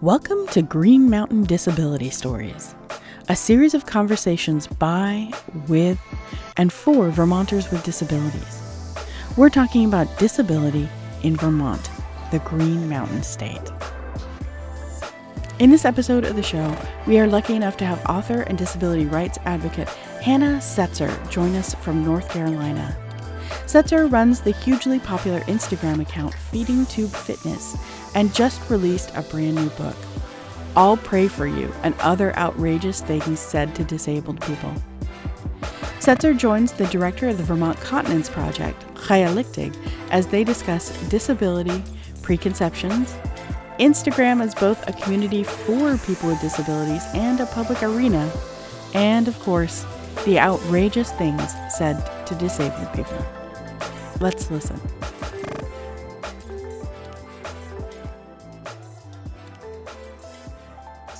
Welcome to Green Mountain Disability Stories, a series of conversations by, with, and for Vermonters with disabilities. We're talking about disability in Vermont, the Green Mountain State. In this episode of the show, we are lucky enough to have author and disability rights advocate Hannah Setzer join us from North Carolina. Setzer runs the hugely popular Instagram account Feeding Tube Fitness and just released a brand new book, I'll Pray for You and Other Outrageous Things Said to Disabled People. Setzer joins the director of the Vermont Continence Project, Chayah Lichtig, as they discuss disability, preconceptions, Instagram as both a community for people with disabilities and a public arena, and of course, the outrageous things said to disabled people. Let's listen.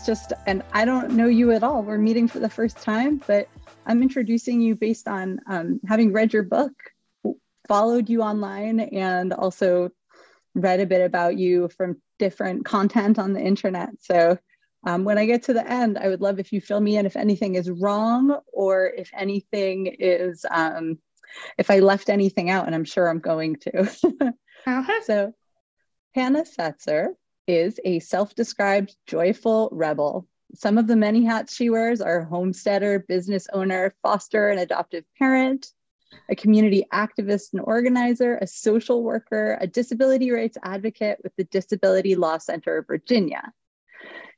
Just, and I don't know you at all. We're meeting for the first time, but I'm introducing you based on um, having read your book, followed you online, and also read a bit about you from different content on the internet. So um, when I get to the end, I would love if you fill me in if anything is wrong or if anything is um, if I left anything out, and I'm sure I'm going to. uh-huh. So, Hannah Setzer is a self described joyful rebel. Some of the many hats she wears are homesteader, business owner, foster and adoptive parent, a community activist and organizer, a social worker, a disability rights advocate with the Disability Law Center of Virginia.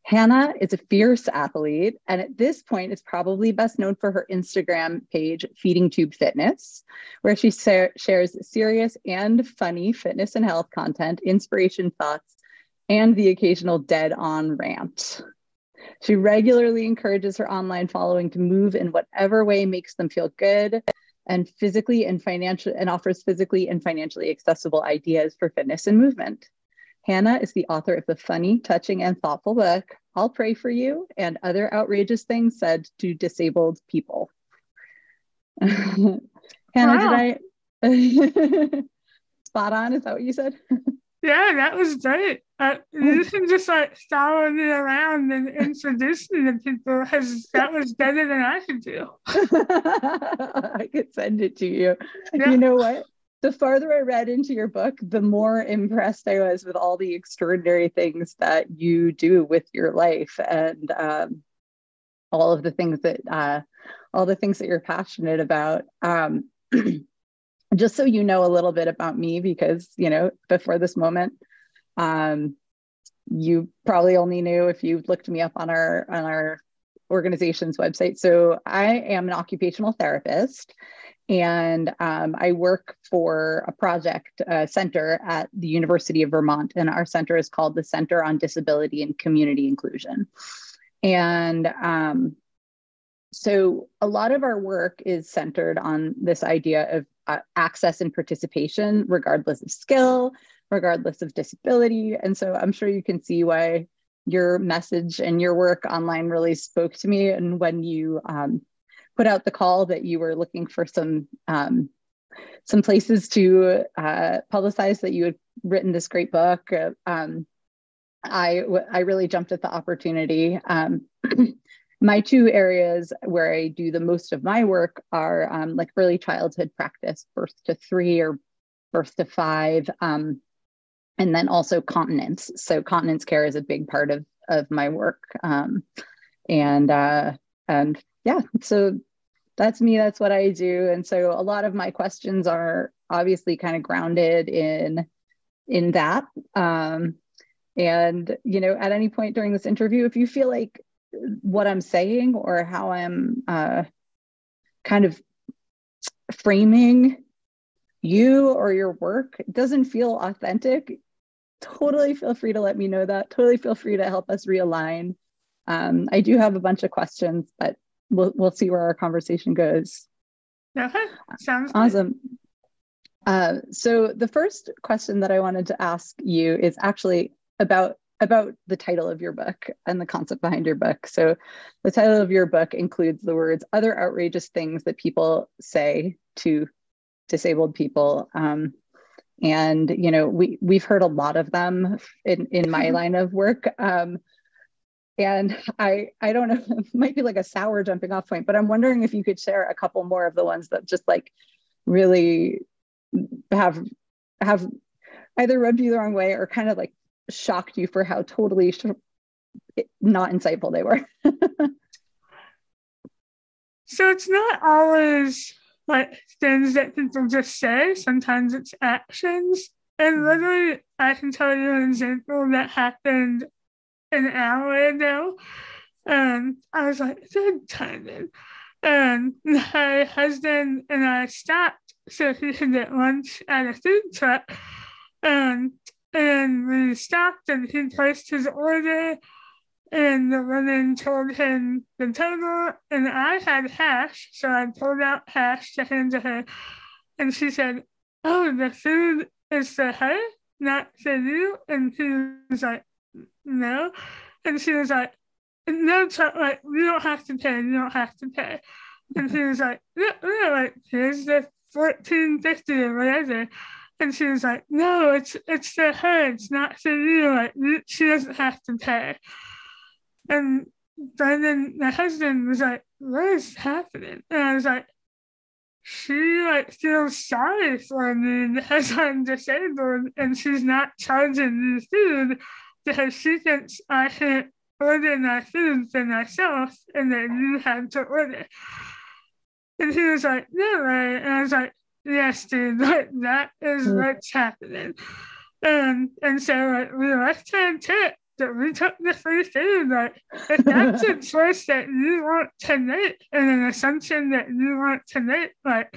Hannah is a fierce athlete, and at this point is probably best known for her Instagram page, Feeding Tube Fitness, where she shares serious and funny fitness and health content, inspiration thoughts, and the occasional dead on rant. She regularly encourages her online following to move in whatever way makes them feel good and physically and financially and offers physically and financially accessible ideas for fitness and movement. Hannah is the author of the funny, touching, and thoughtful book, I'll Pray for You and Other Outrageous Things Said to Disabled People. Hannah, wow. did I spot on? Is that what you said? Yeah, that was great. Uh, you can just like follow me around and introduce me to people because that was better than I could do. I could send it to you. Yeah. You know what? the farther I read into your book, the more impressed I was with all the extraordinary things that you do with your life and um, all of the things that uh, all the things that you're passionate about. Um, just so you know a little bit about me, because you know before this moment, um, you probably only knew if you looked me up on our on our organization's website. So I am an occupational therapist and um, I work for a project uh, center at the University of Vermont, and our center is called the Center on Disability and Community Inclusion. And um, so a lot of our work is centered on this idea of access and participation, regardless of skill, regardless of disability. And so I'm sure you can see why your message and your work online really spoke to me. And when you um, put out the call that you were looking for some um, some places to uh, publicize that you had written this great book. Uh, um, I I really jumped at the opportunity. My two areas where I do the most of my work are um, like early childhood practice, birth to three or birth to five, um, and then also continence. So continence care is a big part of of my work, um, and uh, and yeah, so that's me that's what i do and so a lot of my questions are obviously kind of grounded in in that um, and you know at any point during this interview if you feel like what i'm saying or how i'm uh, kind of framing you or your work doesn't feel authentic totally feel free to let me know that totally feel free to help us realign um, i do have a bunch of questions but we'll we'll see where our conversation goes. Okay, sounds awesome. Uh, so the first question that I wanted to ask you is actually about about the title of your book and the concept behind your book. So the title of your book includes the words "other outrageous things that people say to disabled people," um, and you know we we've heard a lot of them in in my line of work. Um, and i i don't know it might be like a sour jumping off point but i'm wondering if you could share a couple more of the ones that just like really have have either rubbed you the wrong way or kind of like shocked you for how totally sh- not insightful they were so it's not always like things that people just say. Sometimes it's actions. And mm-hmm. literally, I can tell you an example that happened an hour ago. And I was like, good timing. And my husband and I stopped so he could get lunch at a food truck. And, and we stopped and he placed his order and the woman told him the total, and I had hash, so I pulled out hash to hand to her, and she said, "Oh, the food is for her, not for you." And he was like, "No," and she was like, "No, like you don't have to pay. You don't have to pay." And he was like, "No, like here's the fourteen fifty or whatever." And she was like, "No, it's it's for her. It's not for you. Like she doesn't have to pay." And then my husband was like, what is happening? And I was like, she like feels sorry for me because I'm disabled and she's not charging me food because she thinks I can't order my food for myself and that you have to order. And he was like, no, right? And I was like, yes, dude, like, that is mm. what's happening. And and so like we left her tip that we took the free food. Like, if that's a choice that you want to make and an assumption that you want to make, like,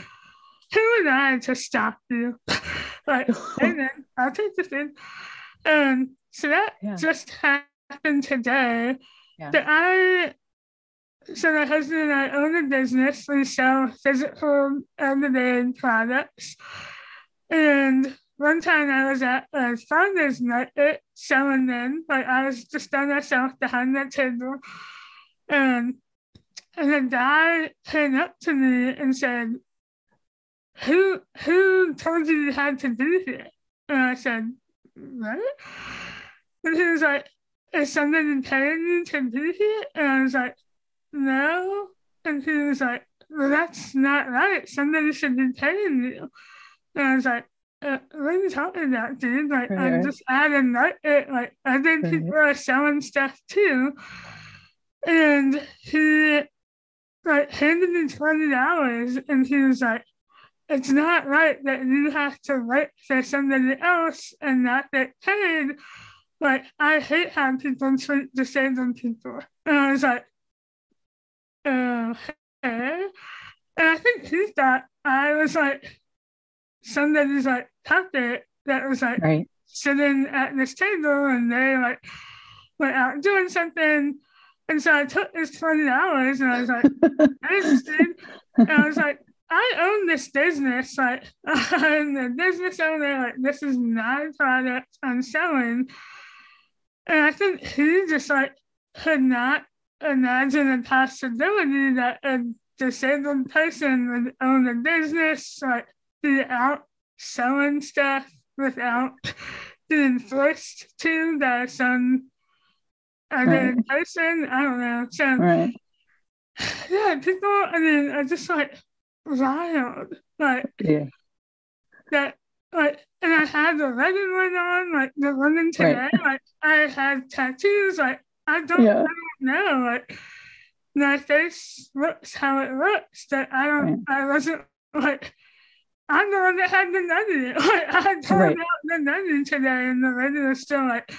who am I to stop you? like, and then I'll take the food. And so that yeah. just happened today. Yeah. That I, so my husband and I own a business. We sell physical on-demand products. And one time I was at a farmer's market selling them. but I was just by myself behind the table. And and a guy came up to me and said, Who who told you you had to do it? And I said, What? And he was like, Is somebody paying you to do it? And I was like, No. And he was like, Well, that's not right. Somebody should be paying you. And I was like, uh, what are you talking about, dude? Like, right. I'm just adding that. It, like, other right. people are selling stuff too. And he, like, handed me $20 and he was like, it's not right that you have to wait for somebody else and not get paid. Like, I hate how people treat disabled people. And I was like, Uh, okay. And I think he thought I was like, somebody's like puppet that was like right. sitting at this table and they like went out doing something. And so I took this twenty hours and I was like, dude. And I was like, I own this business. Like I'm the business owner. Like this is my product I'm selling. And I think he just like could not imagine a possibility that a disabled person would own a business, like be out selling stuff without being forced to that some other right. person. I don't know. So right. yeah, people I mean are just like wild. Like yeah. that like and I had the wedding one on, like the woman today, right. like I had tattoos, like I don't, yeah. I don't know, like my face looks how it looks. That I don't, right. I wasn't like I'm the one that had the nutty. Like, I had told right. out the nutty today, and the lady was still like,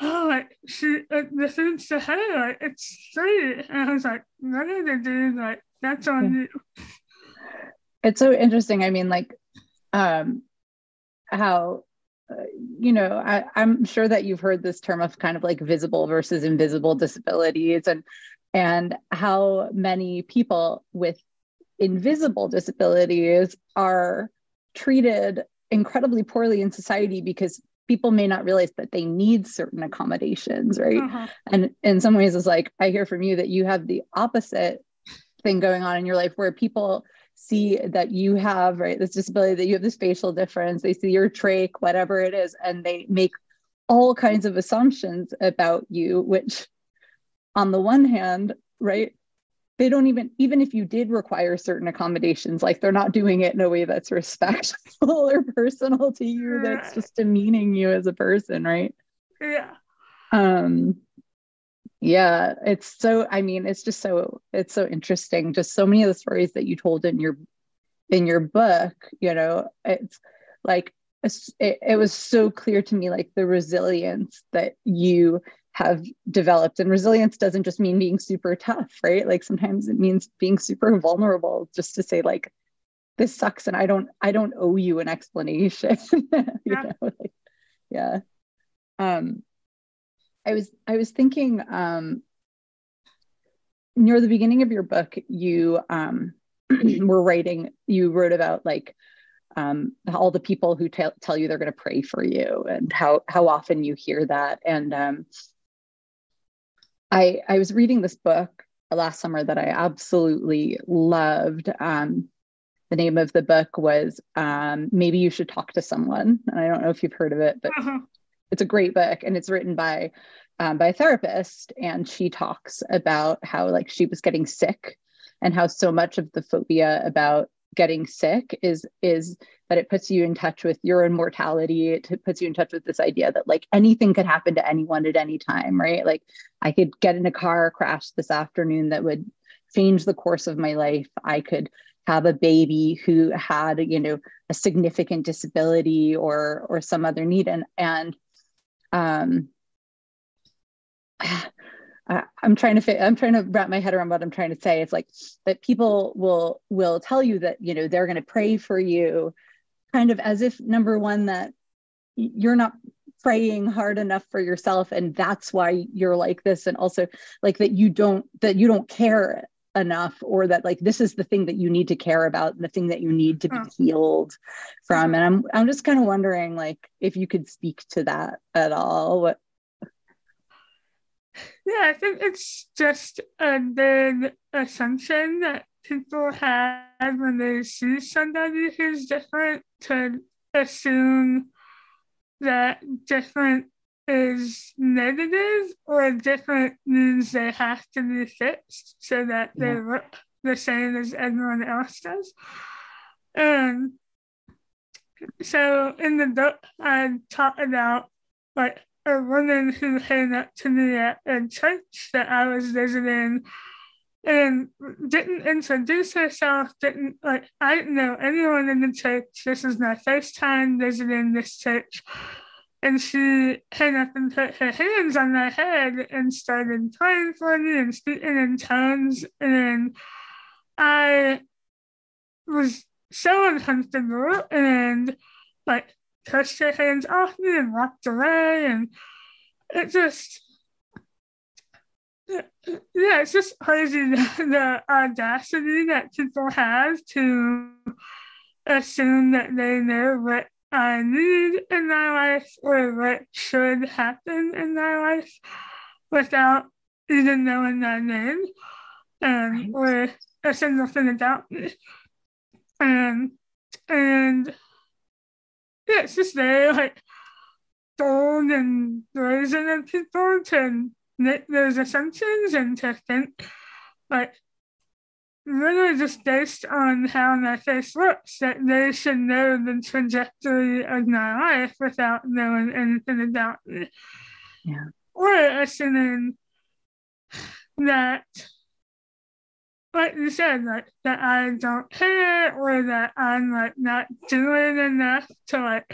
"Oh, like she, uh, the food's to her. Like it's sweet." And I was like, "What did they do? Like that's on yeah. you." It's so interesting. I mean, like, um, how uh, you know, I, I'm sure that you've heard this term of kind of like visible versus invisible disabilities, and and how many people with invisible disabilities are treated incredibly poorly in society because people may not realize that they need certain accommodations right uh-huh. and in some ways it's like i hear from you that you have the opposite thing going on in your life where people see that you have right this disability that you have this facial difference they see your trach whatever it is and they make all kinds of assumptions about you which on the one hand right they don't even even if you did require certain accommodations like they're not doing it in a way that's respectful or personal to you that's just demeaning you as a person right? Yeah. Um yeah it's so i mean it's just so it's so interesting just so many of the stories that you told in your in your book you know it's like it, it was so clear to me like the resilience that you have developed and resilience doesn't just mean being super tough right like sometimes it means being super vulnerable just to say like this sucks and i don't i don't owe you an explanation yeah. you know like, yeah um I was I was thinking um, near the beginning of your book, you um, were writing. You wrote about like um, all the people who t- tell you they're going to pray for you, and how how often you hear that. And um, I I was reading this book last summer that I absolutely loved. Um, the name of the book was um, Maybe You Should Talk to Someone. And I don't know if you've heard of it, but uh-huh it's a great book and it's written by um, by a therapist and she talks about how like she was getting sick and how so much of the phobia about getting sick is is that it puts you in touch with your own mortality it puts you in touch with this idea that like anything could happen to anyone at any time right? Like i could get in a car crash this afternoon that would change the course of my life. I could have a baby who had you know a significant disability or or some other need and and um, I'm trying to fit, I'm trying to wrap my head around what I'm trying to say. It's like that people will will tell you that you know they're going to pray for you, kind of as if number one that you're not praying hard enough for yourself and that's why you're like this and also like that you don't that you don't care enough or that like this is the thing that you need to care about the thing that you need to be healed from. Hmm. And i'm i'm just kind of wondering like if you could speak to that at all. What yeah i think it's just a big assumption that people have when they see somebody who's different to assume that different is negative or different means they have to be fixed so that they yeah. look the same as everyone else does. And so in the book, I talk about like a woman who came up to me at a church that I was visiting and didn't introduce herself, didn't like, I didn't know anyone in the church. This is my first time visiting this church and she came up and put her hands on my head and started praying for me and speaking in tongues. And I was so uncomfortable and like pushed her hands off me and walked away. And it just, yeah, it's just crazy the, the audacity that people have to assume that they know what I need in my life or what should happen in my life without even knowing my name um, right. or a single thing about me. Um, and yeah, it's just very like bold and brazen of people to make those assumptions and to think like really just based on how my face looks, that they should know the trajectory of my life without knowing anything about me. Yeah. Or assuming that, like you said, like that I don't care or that I'm like not doing enough to like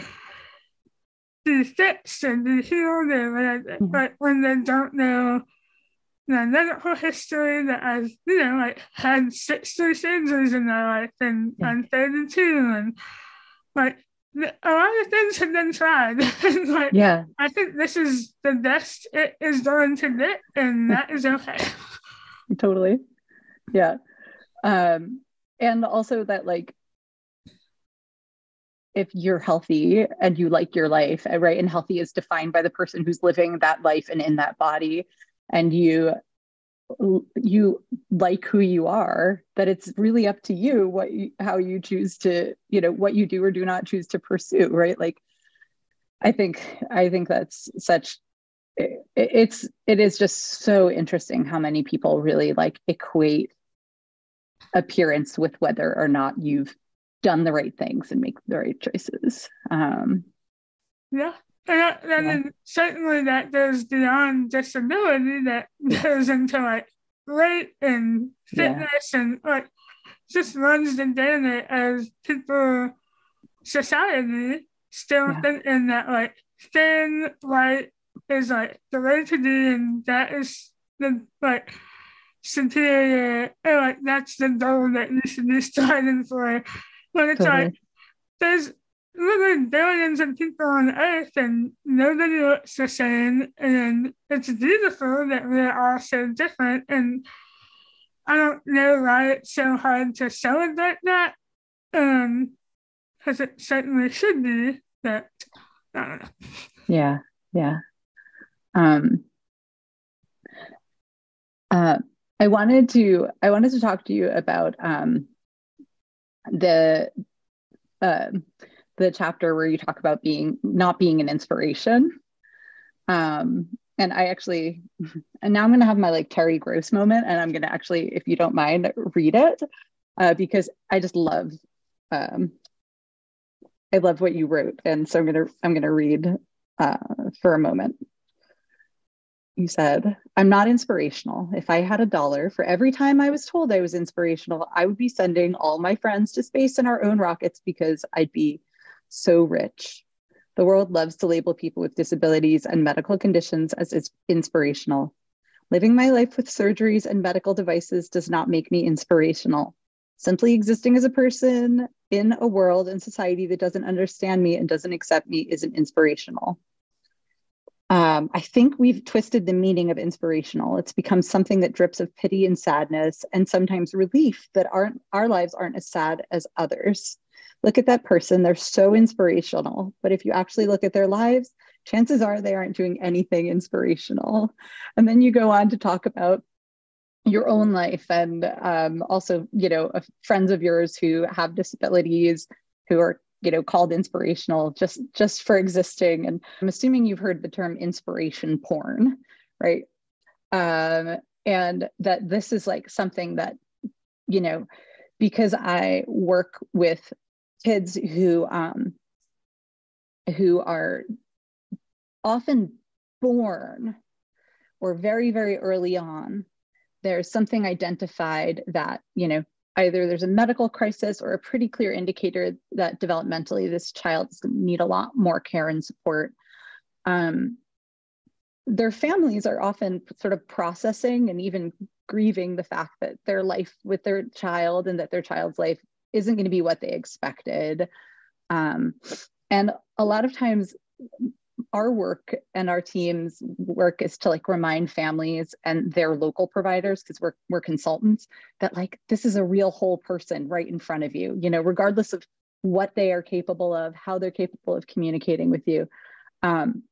be fixed and be healed or whatever. Mm-hmm. But when they don't know the medical history that I've, you know, like had six surgeries in my life and yeah. I'm 32 and like a lot of things have been tried. like, yeah. I think this is the best it is going to get and that is okay. totally. Yeah. Um, and also that like if you're healthy and you like your life, right? And healthy is defined by the person who's living that life and in that body and you you like who you are that it's really up to you what you, how you choose to you know what you do or do not choose to pursue right? Like i think i think that's such it, it's it is just so interesting how many people really like equate appearance with whether or not you've done the right things and make the right choices. Um yeah and, and yeah. certainly that goes beyond disability that goes into like weight and fitness yeah. and like just runs the gamut as people society still yeah. thinking that like thin light is like the way to be and that is the like superior and like that's the goal that you should be striving for. When it's totally. like there's literally billions of people on earth and nobody looks the same and it's beautiful that we're all so different and I don't know why it's so hard to celebrate that. Um because it certainly should be, but I don't know. Yeah, yeah. Um uh I wanted to I wanted to talk to you about um the uh, the chapter where you talk about being not being an inspiration. Um, and I actually, and now I'm going to have my like Terry Gross moment, and I'm going to actually, if you don't mind, read it uh, because I just love, um, I love what you wrote, and so I'm gonna I'm gonna read uh, for a moment. You said, I'm not inspirational. If I had a dollar for every time I was told I was inspirational, I would be sending all my friends to space in our own rockets because I'd be so rich. The world loves to label people with disabilities and medical conditions as inspirational. Living my life with surgeries and medical devices does not make me inspirational. Simply existing as a person in a world and society that doesn't understand me and doesn't accept me isn't inspirational. Um, I think we've twisted the meaning of inspirational. It's become something that drips of pity and sadness, and sometimes relief that aren't our lives aren't as sad as others look at that person, they're so inspirational. But if you actually look at their lives, chances are they aren't doing anything inspirational. And then you go on to talk about your own life and um, also, you know, friends of yours who have disabilities who are you know called inspirational just just for existing and i'm assuming you've heard the term inspiration porn right um and that this is like something that you know because i work with kids who um, who are often born or very very early on there's something identified that you know either there's a medical crisis or a pretty clear indicator that developmentally this child is going to need a lot more care and support. Um, their families are often sort of processing and even grieving the fact that their life with their child and that their child's life isn't going to be what they expected. Um, and a lot of times, our work and our team's work is to like remind families and their local providers because we're we're consultants that like this is a real whole person right in front of you you know regardless of what they are capable of how they're capable of communicating with you um,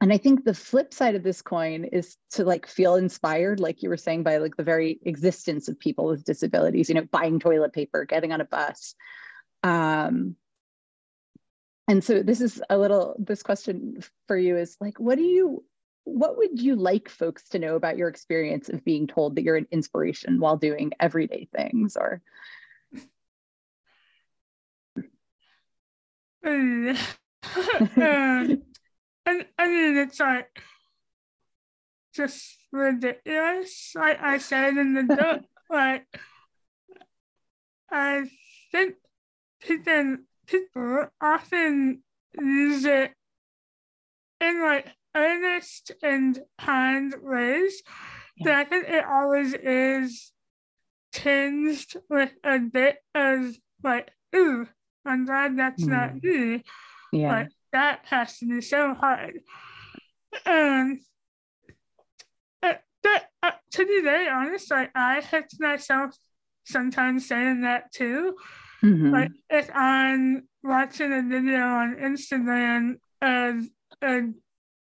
and i think the flip side of this coin is to like feel inspired like you were saying by like the very existence of people with disabilities you know buying toilet paper getting on a bus. Um and so this is a little this question for you is like what do you what would you like folks to know about your experience of being told that you're an inspiration while doing everyday things or? Um, and I mean, it's like just ridiculous. Like I said in the book, like I think people people often use it in like earnest and kind ways. But I think it always is tinged with a bit of like, ooh, I'm glad that's mm. not me. Yeah. Like, that has is so hard. Um, uh, but uh, to be very honest, like I hit myself sometimes saying that too. Mm-hmm. Like if I'm watching a video on Instagram of a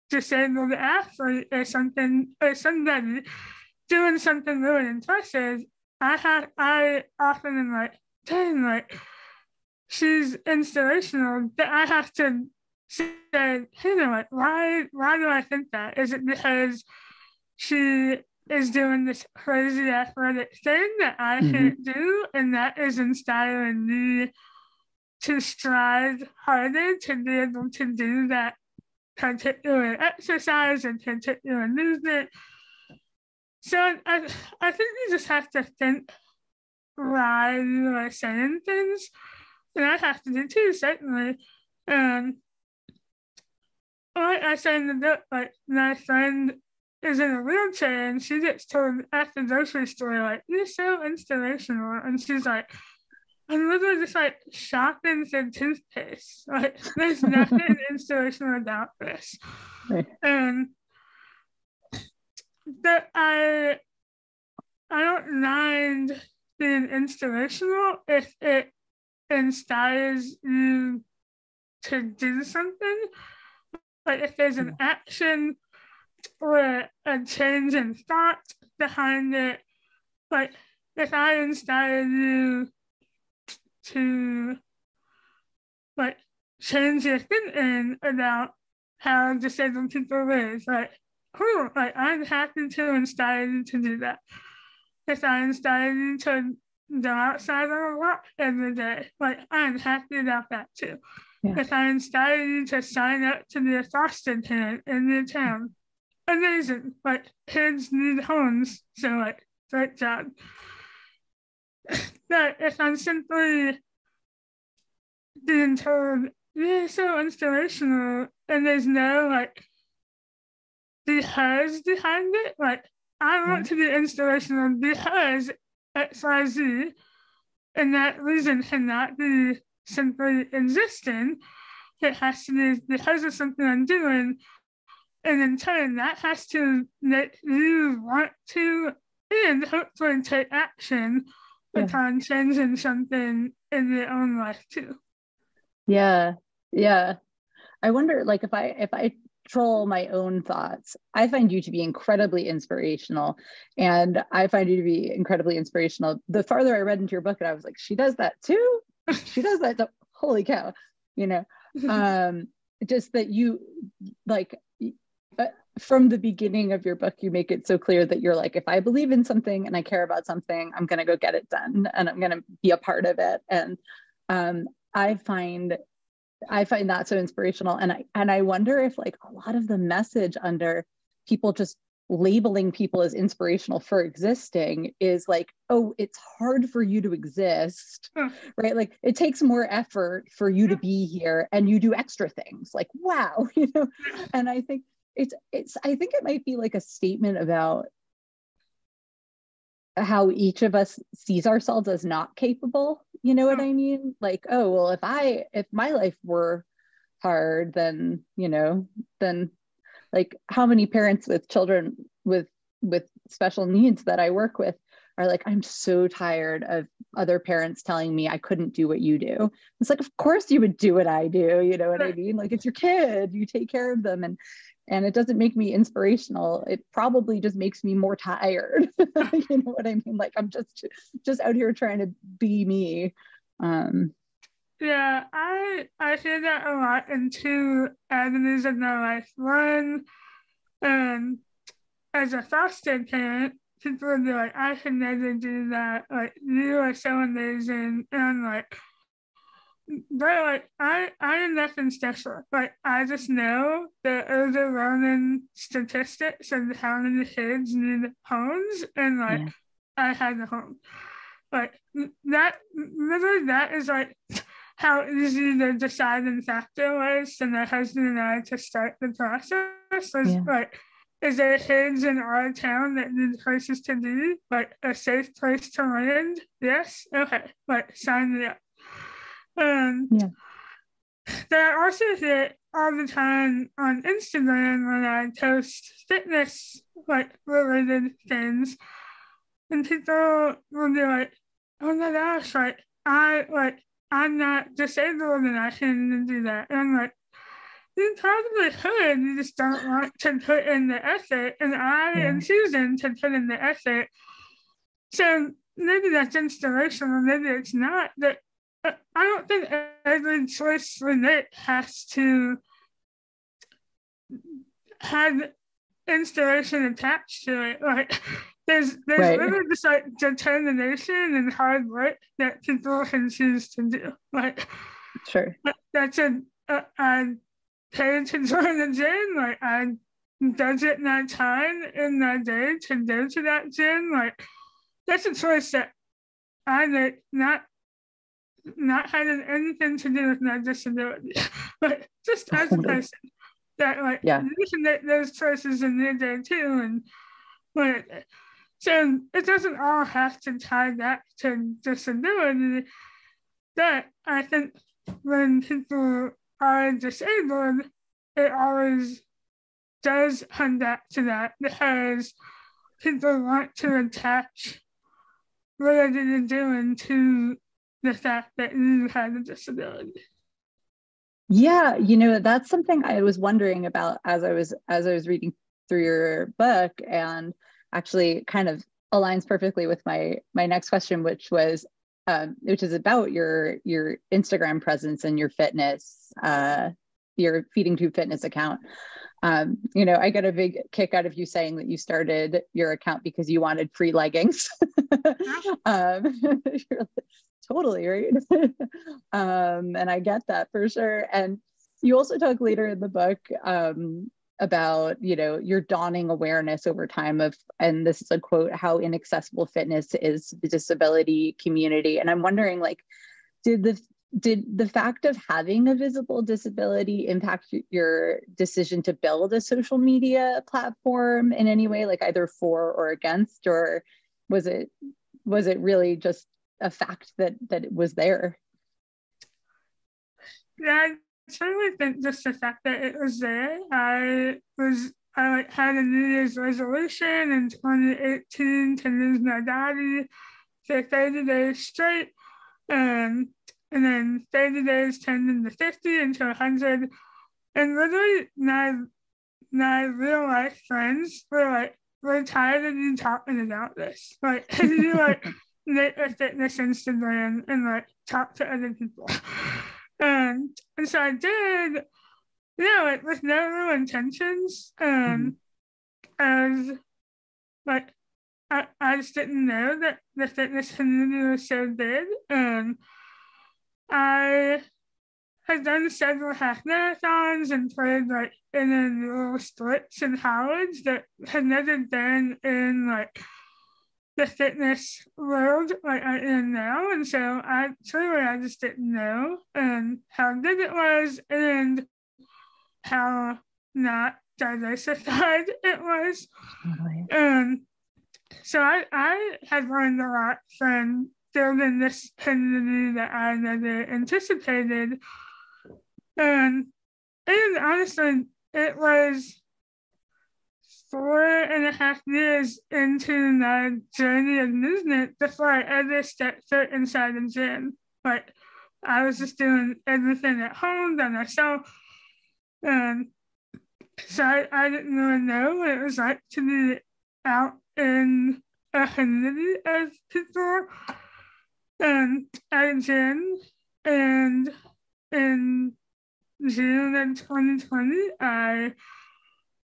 disabled athlete or something or somebody doing something really impressive, I have I often am like, dang, like she's inspirational. but I have to say, hey, like, why why do I think that? Is it because she is doing this crazy athletic thing that I mm-hmm. can't do, and that is inspiring me to strive harder to be able to do that particular exercise and particular movement. So I, I think you just have to think why you are saying things, and I have to do too, certainly. Um, like I said in the book, like my friend is in a wheelchair and she gets told at the grocery store, like, you're so inspirational. And she's like, I'm literally just like shopping some toothpaste. Like, there's nothing inspirational about this. Right. And that I I don't mind being inspirational if it inspires you to do something. Like if there's an action or a change in thought behind it, like if I inspire you to like change your thinking about how disabled people live, like cool, like I'm happy to inspire you to do that. If I inspire you to go outside on a walk every day, like I'm happy about that too. Yeah. If I inspire you to sign up to be a foster parent in your town, amazing. Like kids need homes, so like great job. but if I'm simply being told you're so inspirational and there's no like because behind it, like I want mm-hmm. to be inspirational because XYZ and that reason cannot be simply existing. It has to be because of something I'm doing and in turn, that has to make you want to and hopefully take action yeah. upon changing something in your own life too. Yeah. Yeah. I wonder like if I if I troll my own thoughts, I find you to be incredibly inspirational. And I find you to be incredibly inspirational. The farther I read into your book, and I was like, she does that too. she does that. Too. Holy cow. You know, um, just that you like from the beginning of your book, you make it so clear that you're like, if I believe in something and I care about something, I'm going to go get it done and I'm going to be a part of it. And um, I find I find that so inspirational. And I and I wonder if like a lot of the message under people just labeling people as inspirational for existing is like, oh, it's hard for you to exist, hmm. right? Like it takes more effort for you to hmm. be here and you do extra things like, wow, you know? Hmm. And I think it's it's i think it might be like a statement about how each of us sees ourselves as not capable you know what hmm. i mean like oh well if i if my life were hard then you know then like how many parents with children with with special needs that i work with are like i'm so tired of other parents telling me i couldn't do what you do. It's like of course you would do what i do. You know what i mean? Like it's your kid. You take care of them. And and it doesn't make me inspirational. It probably just makes me more tired. You know what i mean? Like i'm just just out here trying to be me. Um yeah i i hear that a lot in two avenues of my life one um as a foster parent people would be like i could never do that like you are so amazing and I'm like but like I I am nothing special. Like I just know the overwhelming statistics of how many kids need homes and like yeah. I had a home. Like that literally that is like how easy the deciding factor was for my husband and I to start the process was yeah. like is there kids in our town that need places to be, like a safe place to land? Yes? Okay. Like sign me up. Um, yeah. That I also hit all the time on Instagram when I post fitness like related things, and people will be like, "Oh my gosh, like I like I'm not disabled and I can do that," and I'm like, you probably could, you just don't want to put in the effort. And I yeah. and Susan to put in the effort. So maybe that's inspirational, maybe it's not. But uh, I don't think every choice for Nick has to have inspiration attached to it. Like there's there's right. really just like determination and hard work that people can choose to do. Like sure, that's a, a, a pay to the gym. Like I budget my time in my day to go to that gym. Like that's a choice that I make, not not having anything to do with my disability, but just as a person that like yeah. you can make those choices in your day too, and like so it doesn't all have to tie back to disability. but I think when people are disabled, it always does come back to that because people want to attach what are you doing to the fact that you have a disability. Yeah, you know, that's something I was wondering about as I was as I was reading through your book and actually kind of aligns perfectly with my my next question, which was um, which is about your your Instagram presence and your fitness, uh, your feeding tube fitness account. Um, you know, I got a big kick out of you saying that you started your account because you wanted free leggings. um, totally right. um, and I get that for sure. And you also talk later in the book um, about you know your dawning awareness over time of and this is a quote how inaccessible fitness is to the disability community. And i'm wondering like did the did the fact of having a visible disability impact your decision to build a social media platform in any way like either for or against? Or was it was it really just a fact that that it was there? Yeah certainly think just the fact that it was there. I was I like had a New Year's resolution in 2018 to lose my daddy for 30 days straight. Um, and then 30 days turned into 50 into 100. And literally, my, my real life friends were like, we're tired of you talking about this. Like, you like make a fitness Instagram and like talk to other people. And, and so I did, you know, like with no real intentions. Um, mm-hmm. as like I, I just didn't know that the fitness community was so big. And I had done several half marathons and played like in a little sports in college that had never been in like the fitness world like I am now. And so I truly I just didn't know and how big it was and how not diversified it was. And um, so I, I had learned a lot from building this community that I never anticipated. And and honestly, it was four and a half years into my journey of movement before I ever stepped foot inside the gym. Like I was just doing everything at home by myself. And so I, I didn't really know what it was like to be out in a community of people and at a gym. And in June of 2020, I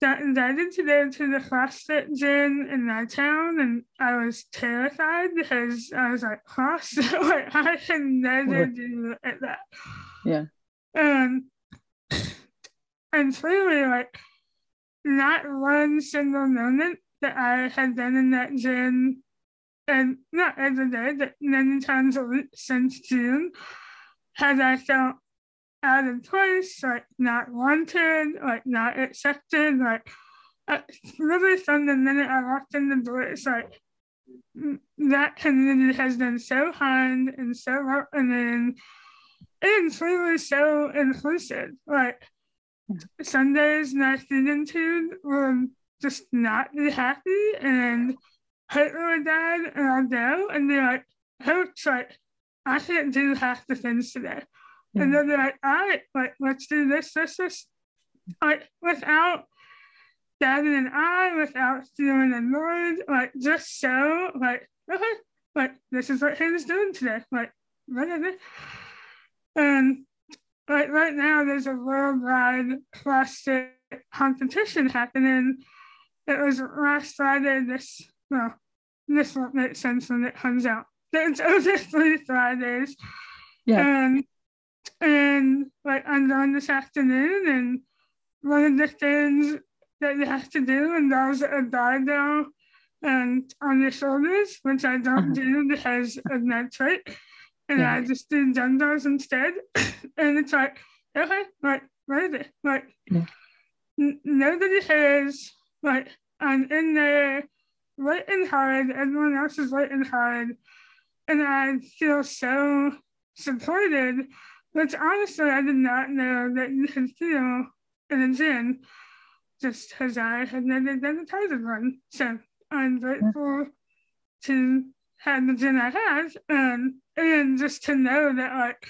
got invited to go to the CrossFit gym in my town, and I was terrified because I was like, CrossFit, like I can never do that. Yeah. And and clearly, like, not one single moment that I had been in that gym, and not every day, but many times a week since June, had I felt out of place, like not wanted, like not accepted, like uh, literally from the minute I walked in the door, it's like that community has been so kind and so welcoming and really so inclusive. Like Sundays, my student will just not be happy and hurt my dad and I'll go and they're like, Coach, like I can't do half the things today. And then they're like, all right, like, let's do this, this, this. like without Devin and I, without and Lloyd, like just so like okay, like this is what Hannah's doing today, like whatever. And like right now, there's a worldwide plastic competition happening. It was last Friday. This well, this won't make sense when it comes out. It's over three Fridays. Yeah. And and like I'm done this afternoon, and one of the things that you have to do involves a diagram and on your shoulders, which I don't uh-huh. do because of my trait. And yeah. I just do dumbbells instead. and it's like, okay, like, what is it? Like, yeah. n- nobody cares. Like, I'm in there waiting hard. Everyone else is waiting hard. And I feel so supported, which honestly I did not know that you could feel in a gym just because I had never done a Titan run. So I'm grateful to have the gym I have and and just to know that like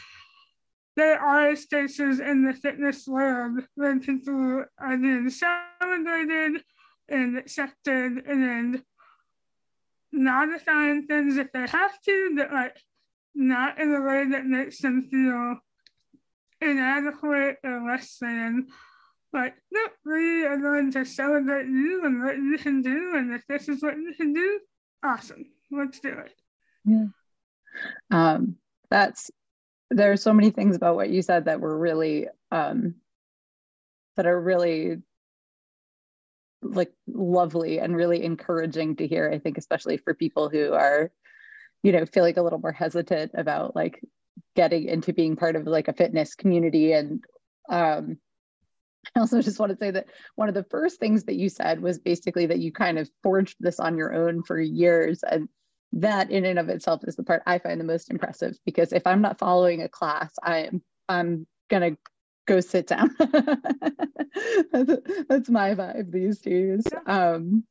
there are spaces in the fitness world where people are being celebrated and accepted and not assign things if they have to, but like not in a way that makes them feel inadequate or less than. Like, no, we are going to celebrate you and what you can do, and if this is what you can do, awesome. Let's do it. Yeah. Um, that's there are so many things about what you said that were really um that are really like lovely and really encouraging to hear i think especially for people who are you know feeling a little more hesitant about like getting into being part of like a fitness community and um I also just want to say that one of the first things that you said was basically that you kind of forged this on your own for years. And that in and of itself is the part I find the most impressive because if I'm not following a class, I am I'm gonna go sit down. that's, that's my vibe these days. Um,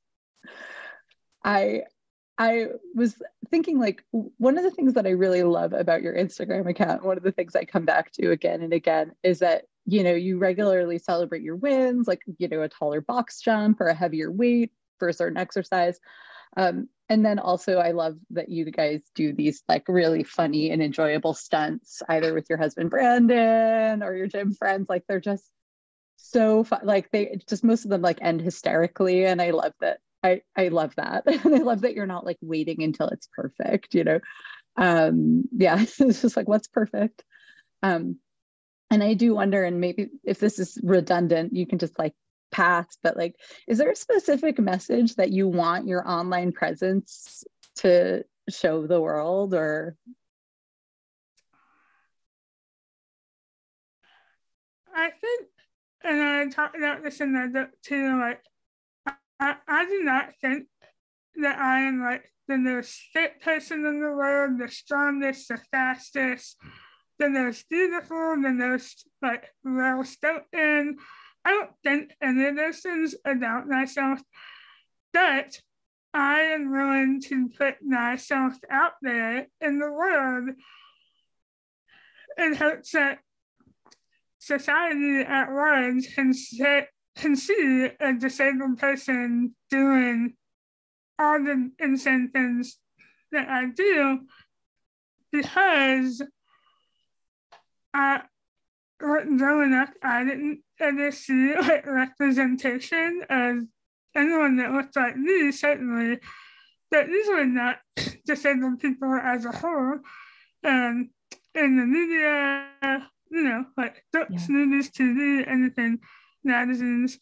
I I was thinking like one of the things that I really love about your Instagram account, one of the things I come back to again and again is that you know you regularly celebrate your wins, like you know a taller box jump or a heavier weight for a certain exercise. Um, and then also I love that you guys do these like really funny and enjoyable stunts, either with your husband Brandon or your gym friends. Like they're just so fun. Like they just most of them like end hysterically, and I love that. I I love that, and I love that you're not like waiting until it's perfect. You know, um, yeah, it's just like what's perfect. Um, and I do wonder, and maybe if this is redundant, you can just like pass, but like, is there a specific message that you want your online presence to show the world or? I think, and I talked about this in the too, like, I, I do not think that I am like the most fit person in the world, the strongest, the fastest, the most beautiful, the most like well spoken, I don't think any of those things about myself, but I am willing to put myself out there in the world in hopes that society at large can, say, can see a disabled person doing all the insane things that I do because I, growing up, I didn't ever see like representation as anyone that looked like me, certainly, but these were not disabled people as a whole. And in the media, you know, like books, yeah. movies, TV, anything, magazines.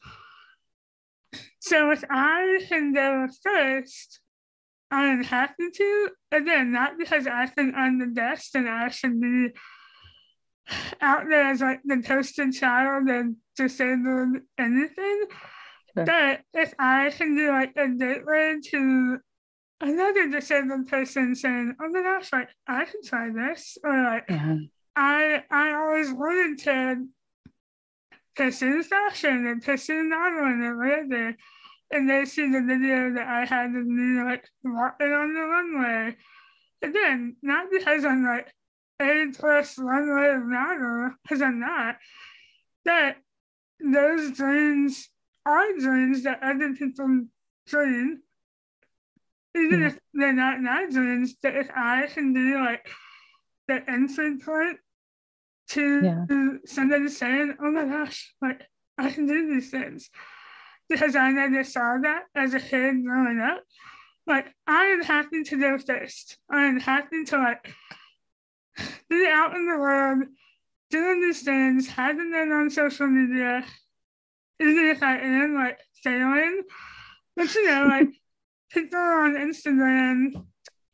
So if I can go first, I'm happy to. Again, not because I think I'm the best and I should be out there as like the poster child and disabled anything. Sure. But if I can do like a gateway to another disabled person saying, "Oh my gosh, like I can try this," or like. I I always wanted to pursue fashion and pursue modeling and whatever, and they see the video that I had of me like walking on the runway. Again, not because I'm like a plus runway model, because I'm not. But those dreams are dreams that other people dream. Even yeah. if they're not my dreams, that if I can be like the entry point to yeah. somebody saying, oh my gosh, like I can do these things. Because I never saw that as a kid growing up. Like I am happy to do this. I am happy to like be out in the world, doing these things, having them on social media, even if I am like failing. But you know, like people on Instagram,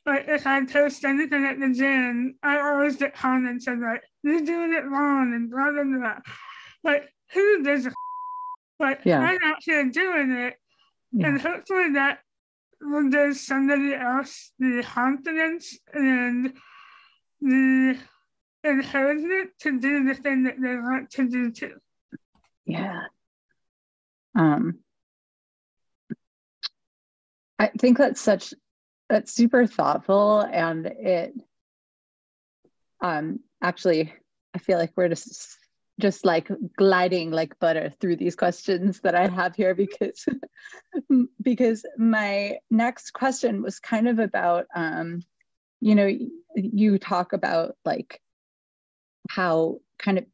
like if I post anything at the gym, I always get comments of like, you're doing it wrong and blah blah blah. Like who does a like yeah. I'm out here doing it. Yeah. And hopefully that will give somebody else the confidence and the encouragement to do the thing that they want to do too. Yeah. Um I think that's such that's super thoughtful and it um actually I feel like we're just just like gliding like butter through these questions that I have here because because my next question was kind of about um you know you talk about like how kind of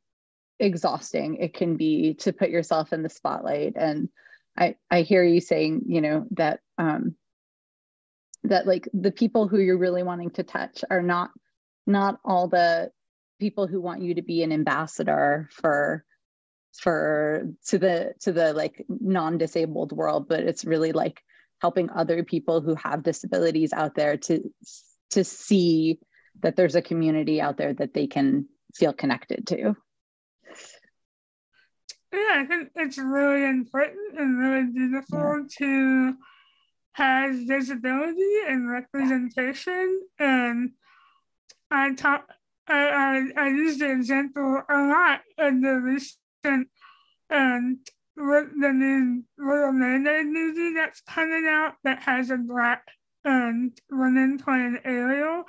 exhausting it can be to put yourself in the spotlight. And I I hear you saying you know that um that like the people who you're really wanting to touch are not not all the people who want you to be an ambassador for for to the to the like non-disabled world but it's really like helping other people who have disabilities out there to to see that there's a community out there that they can feel connected to yeah i think it's really important and really beautiful yeah. to have visibility and representation and i talk I, I, I use the example a lot in the recent um, the new Little Mermaid movie that's coming out that has a black um, woman playing Ariel.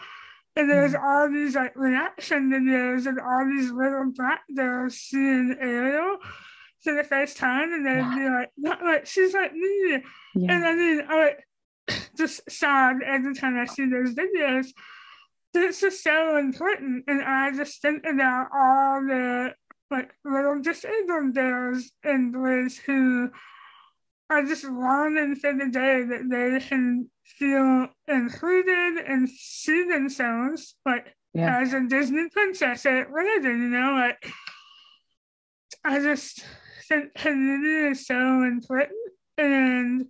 And there's mm all these like reaction videos and all these little black girls seeing Ariel for the first time and they'd be like, not like she's like me. Yeah. And I mean I like just sad every time I see those videos this is so important. And I just think about all the like little disabled girls and boys who are just longing for the day that they can feel included and see themselves like yeah. as a Disney princess at whatever, you know, like I just think community is so important and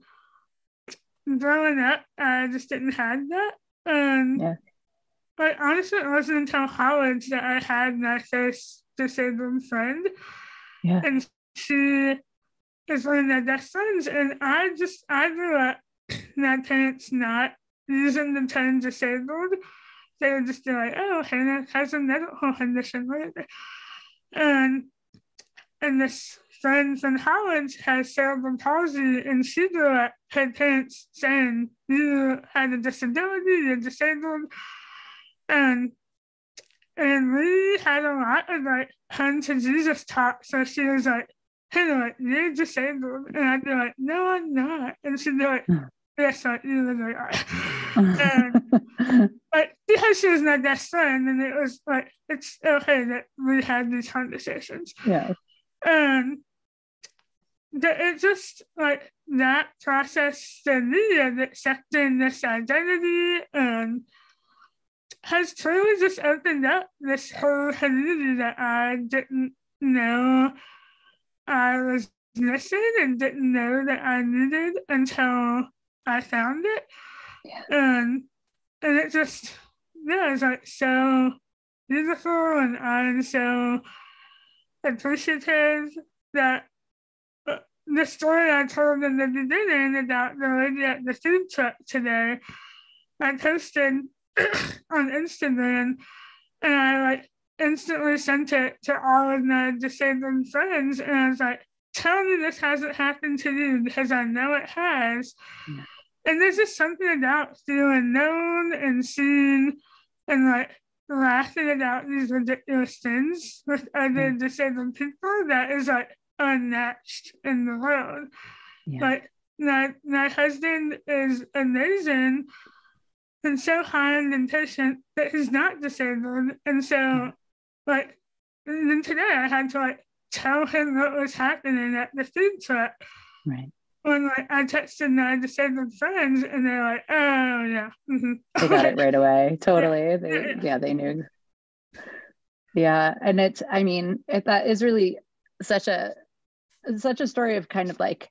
growing up I just didn't have that. And yeah. But honestly, it wasn't until college that I had my first disabled friend. Yeah. And she is one of my best friends. And I just, I grew up, my parents not using the term disabled. They would just be like, oh, Hannah has a medical condition. And, and this friend from college has cerebral palsy, and she grew up, her parents saying, you had a disability, you're disabled and and we had a lot of like come to Jesus talk. So she was like, Hey, like, you're disabled. And I'd be like, No, I'm not. And she'd be like, hmm. Yes, like, you literally are. and like because she was my best friend, and it was like it's okay that we had these conversations. Yeah. And that it just like that process for me of accepting this identity and has truly just opened up this whole community that I didn't know I was missing and didn't know that I needed until I found it. Yeah. And and it just yeah, it's like so beautiful and I'm so appreciative that uh, the story I told in the beginning about the lady at the food truck today, I posted on Instagram, and I like instantly sent it to all of my disabled friends, and I was like, "Tell me this hasn't happened to you because I know it has." Yeah. And there's just something about feeling known and seen, and like laughing about these ridiculous things with other hmm. disabled people that is like unmatched in the world. Yeah. But my, my husband is amazing and so kind and patient that he's not disabled. And so, mm. like, and then today I had to like tell him what was happening at the food truck. Right. When like I texted my disabled friends and they're like, oh yeah. Mm-hmm. They got it right away. Totally. Yeah. They yeah. yeah, they knew. Yeah. And it's I mean, it, that is really such a such a story of kind of like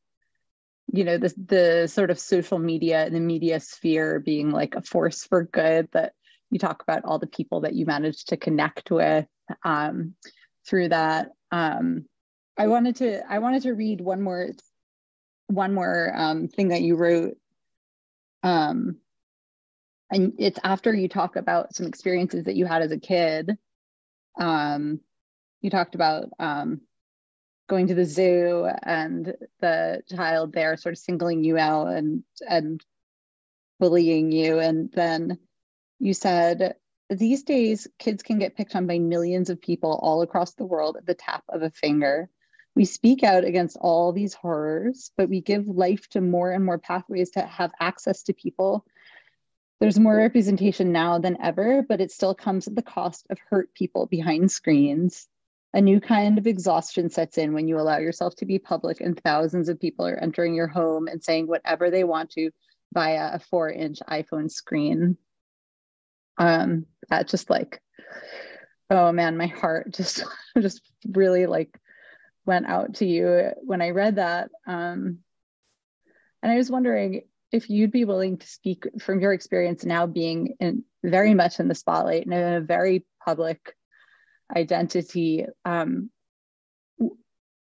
you know the the sort of social media and the media sphere being like a force for good that you talk about all the people that you managed to connect with um, through that. Um, i wanted to i wanted to read one more one more um, thing that you wrote. Um, and it's after you talk about some experiences that you had as a kid. Um, you talked about um, going to the zoo and the child there sort of singling you out and and bullying you. And then you said these days kids can get picked on by millions of people all across the world at the tap of a finger. We speak out against all these horrors but we give life to more and more pathways to have access to people. There's more representation now than ever but it still comes at the cost of hurt people behind screens a new kind of exhaustion sets in when you allow yourself to be public and thousands of people are entering your home and saying whatever they want to via a four inch iPhone screen. Um, that just like, oh man, my heart just just really like went out to you when I read that. Um, and I was wondering if you'd be willing to speak from your experience now being in very much in the spotlight and in a very public identity um,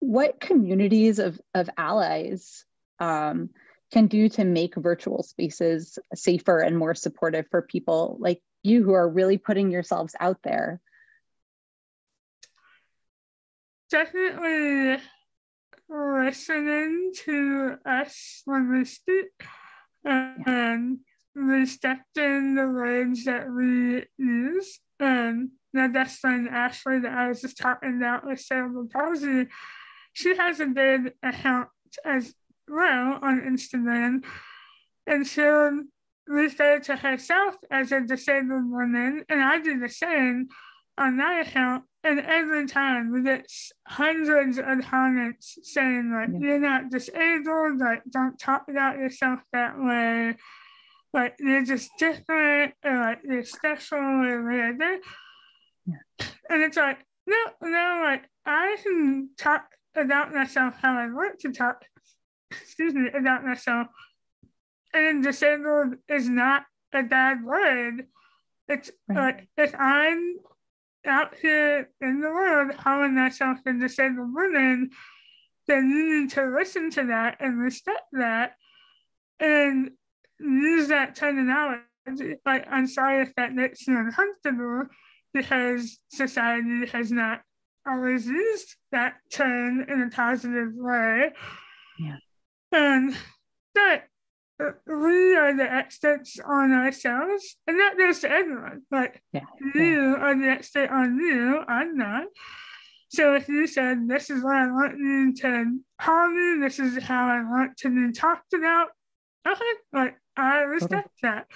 what communities of, of allies um, can do to make virtual spaces safer and more supportive for people like you who are really putting yourselves out there? Definitely listening to us when we speak and respecting the words that we use and my best friend Ashley that I was just talking about with cerebral palsy, she has a big account as well on Instagram, and she'll refer to herself as a disabled woman, and I do the same on my account. And every time we get hundreds of comments saying like yeah. you're not disabled, like don't talk about yourself that way, like you're just different, or like you're special or whatever. And it's like, no, no, like I can talk about myself how I want to talk, excuse me, about myself. And disabled is not a bad word. It's right. like if I'm out here in the world calling myself a disabled woman, then you need to listen to that and respect that and use that terminology. Like, I'm sorry if that makes you uncomfortable, because society has not always used that term in a positive way. Yeah. And that uh, we are the experts on ourselves, and that goes to everyone. Like yeah. you yeah. are the expert on you, I'm not. So if you said this is what I want you to call me, this is how I want to be talked about, okay, like I respect okay. that.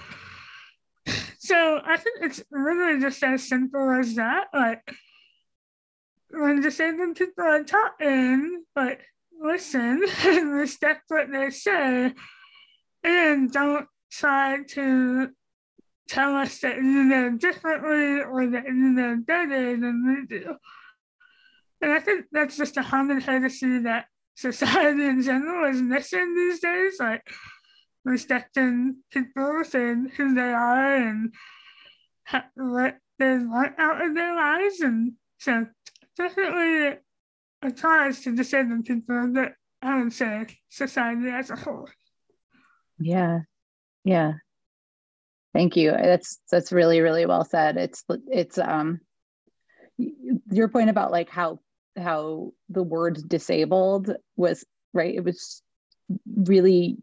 So I think it's literally just as simple as that. Like when disabled people are talking, like listen and respect what they say, and don't try to tell us that you know differently or that you know better than we do. And I think that's just a common courtesy that society in general is missing these days. Like respecting people and who they are and what they want out of their lives. And so definitely a cause to disabled people that I would say society as a whole. Yeah. Yeah. Thank you. That's that's really, really well said. It's it's um your point about like how how the word disabled was right. It was really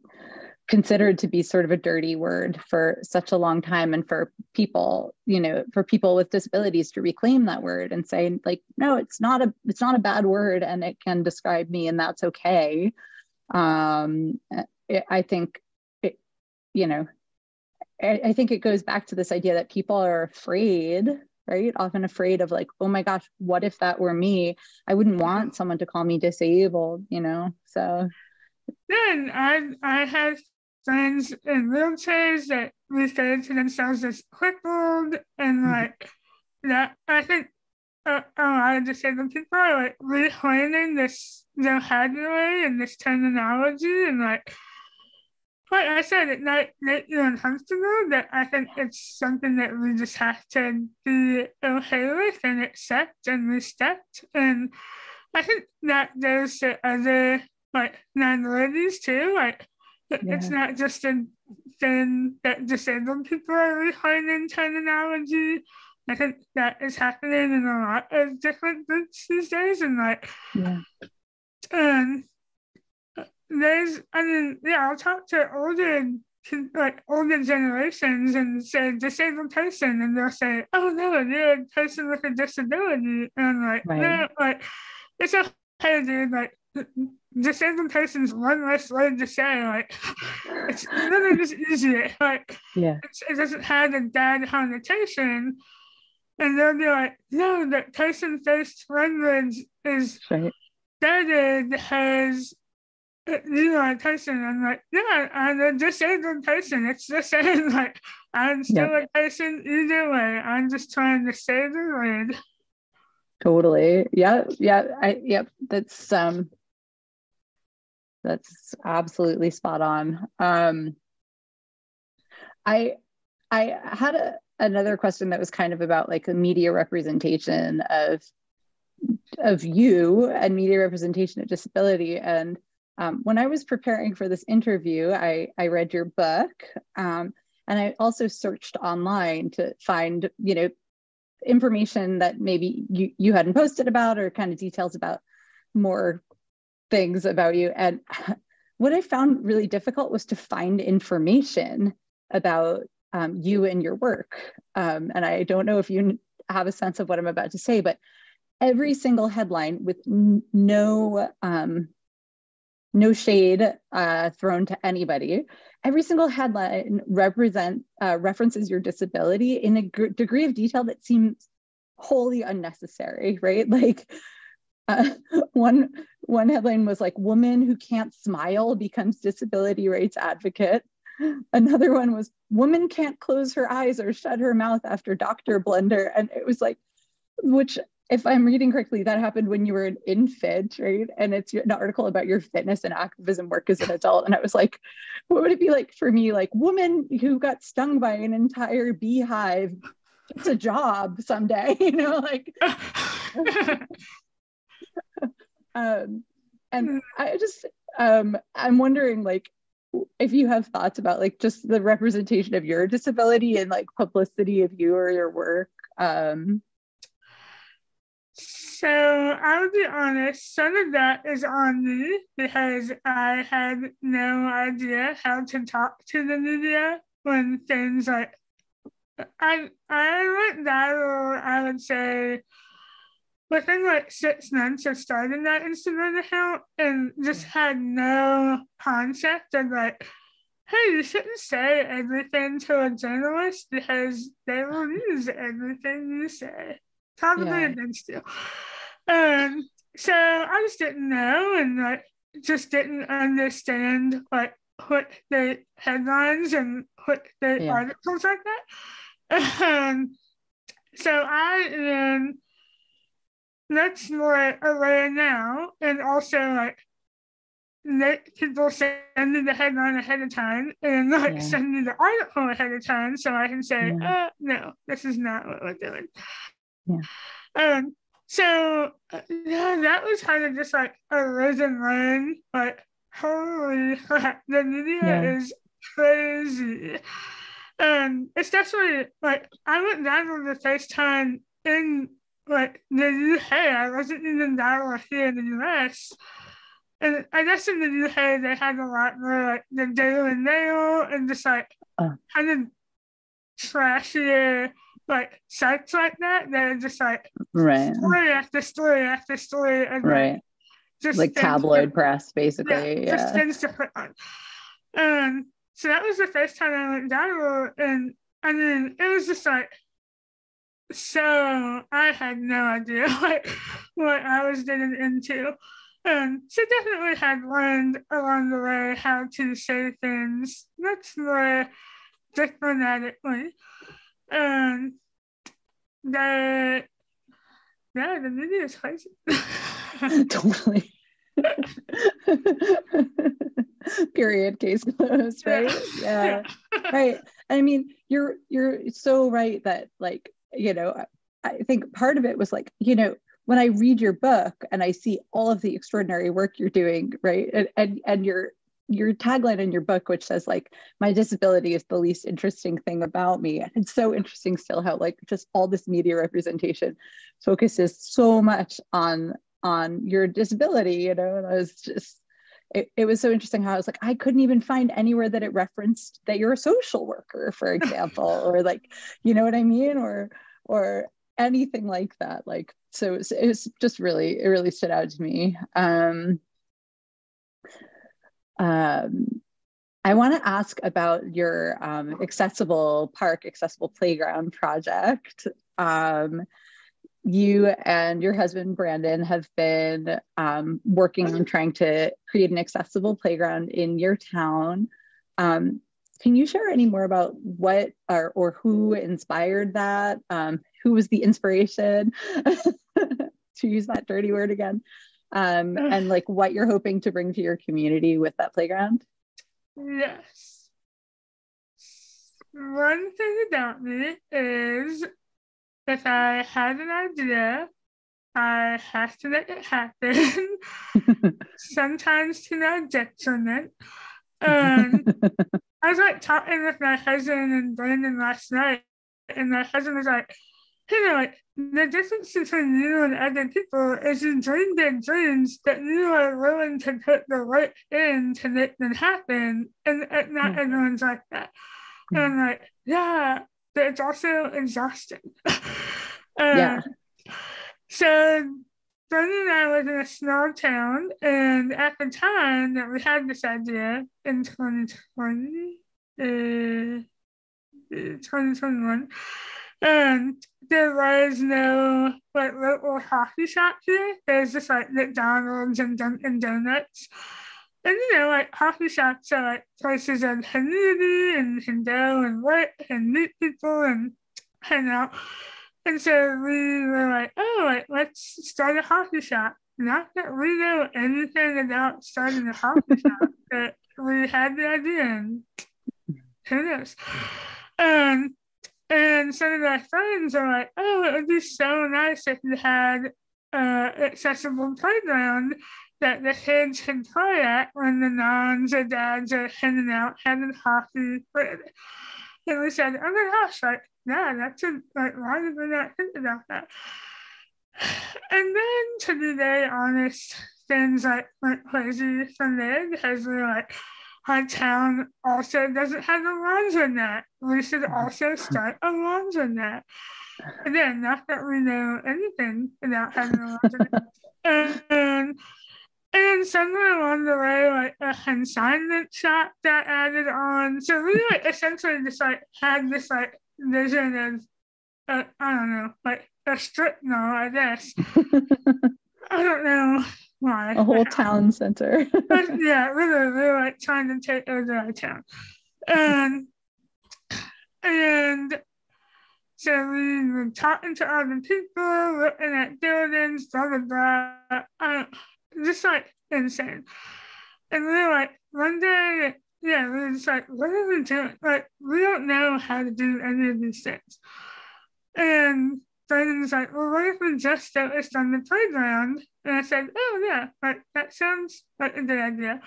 considered to be sort of a dirty word for such a long time and for people you know for people with disabilities to reclaim that word and say like no it's not a it's not a bad word and it can describe me and that's okay. Um it, i think it, you know I, I think it goes back to this idea that people are afraid right? Often afraid of like oh my gosh what if that were me? I wouldn't want someone to call me disabled you know? So then I I have friends in wheelchairs that refer to themselves as crippled and mm-hmm. like that I think uh, a lot of disabled people are like reclaiming this vocabulary and this terminology and like like I said, it might make you uncomfortable, but I think it's something that we just have to be okay with and accept and respect. And I think that there's the other like minorities too. Like yeah. it's not just a thing that disabled people are refining terminology. I think that is happening in a lot of different groups these days, and like, yeah. um, there's, I mean, yeah, I'll talk to older, like older generations and say disabled person, and they'll say, "Oh no, you're a person with a disability," and I'm like, right. no, like, it's okay, dude, like disabled person's one less word to say. Like it's really just easier. Like yeah, it doesn't have a bad connotation. And they'll be like, no, that person first language is right. better because you know a person. I'm like, yeah, I'm a disabled person. It's the same. Like I'm still a person either way. I'm just trying to say the word. Totally. Yeah. Yeah. I yep. That's um that's absolutely spot on. Um, I I had a, another question that was kind of about like the media representation of of you and media representation of disability. And um, when I was preparing for this interview, I I read your book, um, and I also searched online to find you know information that maybe you you hadn't posted about or kind of details about more things about you. And what I found really difficult was to find information about um, you and your work. Um, and I don't know if you have a sense of what I'm about to say, but every single headline with no um, no shade uh, thrown to anybody. Every single headline represent uh, references your disability in a degree of detail that seems wholly unnecessary, right? Like uh, one one headline was like woman who can't smile becomes disability rights advocate. Another one was woman can't close her eyes or shut her mouth after Dr. Blender and it was like which if i'm reading correctly that happened when you were an infant right? And it's an article about your fitness and activism work as an adult. And i was like what would it be like for me? Like woman who got stung by an entire beehive it's a job someday you know like um, and hmm. I just um, I'm wondering like if you have thoughts about like just the representation of your disability and like publicity of you or your work. Um, so I'll be honest, some of that is on me because I had no idea how to talk to the media when things like I I went viral, I would say within like six months of starting that Instagram account and just had no concept of like, hey, you shouldn't say everything to a journalist because they will use everything you say, probably yeah. against you. Um, so I just didn't know and like just didn't understand like what the headlines and what the yeah. articles like that. Um, so I um, that's more aware now, and also like let people send me the headline ahead of time and like yeah. send me the article ahead of time so I can say, yeah. uh, no, this is not what we're doing. Yeah. Um. So uh, yeah, that was kind of just like a risen learn. Like holy crap, the media yeah. is crazy. And especially like I went down for the first time in like the UK, I wasn't even that here in the US. and I guess in the UK they had a lot more like the Daily Mail and just like uh. kind of trashier like sites like that are just like right story after story after story and right. Like, just like tabloid to, press basically. Yeah, yeah. Just things to put on. And so that was the first time I went down there and and then it was just like so I had no idea what what I was getting into. Um, and she definitely had learned along the way how to say things much more diplomatically. Um, and the yeah, the movie is crazy. totally. Period. Case closed. Right. Yeah. yeah. right. I mean, you're you're so right that like you know I, I think part of it was like you know when I read your book and I see all of the extraordinary work you're doing, right, and and, and your your tagline in your book, which says like my disability is the least interesting thing about me. And it's so interesting still how like just all this media representation focuses so much on on your disability, you know, and I was just it, it was so interesting how I was like, I couldn't even find anywhere that it referenced that you're a social worker, for example, or like, you know what I mean? Or or anything like that. Like, so it was, it was just really, it really stood out to me. Um, um, I want to ask about your um, accessible park, accessible playground project. Um, you and your husband Brandon have been um, working on trying to create an accessible playground in your town. Can you share any more about what or, or who inspired that? Um, who was the inspiration? to use that dirty word again, um, and like what you're hoping to bring to your community with that playground. Yes. One thing about me is if I had an idea, I have to make it happen. Sometimes to no detriment. Um, I was like talking with my husband and Brandon last night, and my husband was like, you know, like the difference between you and other people is you dream big dreams that you are willing to put the work in to make them happen, and, and not mm. everyone's like that. Mm. And I'm like, yeah, but it's also exhausting. um, yeah. So Bernie and I live in a small town, and at the time that we had this idea in 2020, uh, 2021, and there was no like local coffee shop here. There's just like McDonald's and Dunkin' Donuts. And you know, like coffee shops are like places of community and can go and work and meet people and hang out. And so we were like, oh, like, let's start a coffee shop. Not that we know anything about starting a coffee shop, but we had the idea and who knows. Um, and some of my friends are like, oh, it would be so nice if you had uh, accessible playground that the kids can play at when the moms or dads are hanging out having coffee. And we said, oh my gosh, like, yeah, that's a, like, why did we not think about that? And then to be very honest, things like went crazy from there because we were like, our town also doesn't have a laundromat. We should also start a laundromat. Again, not that we know anything about having a laundromat. and and somewhere along the way, like a consignment shop that added on. So we like essentially just like had this like vision of, uh, I don't know, like a strip mall, I guess. I don't know why. A whole town center. but yeah, really, they're like trying to take over our town. And and so we were talking to other people, looking at buildings, blah blah blah. I just like insane. And we were like, one day, yeah, just like, what are we doing? Like, we don't know how to do any of these things. And Brandon was like, well, what if we just focused on the playground? And I said, oh, yeah, like, that sounds like a good idea.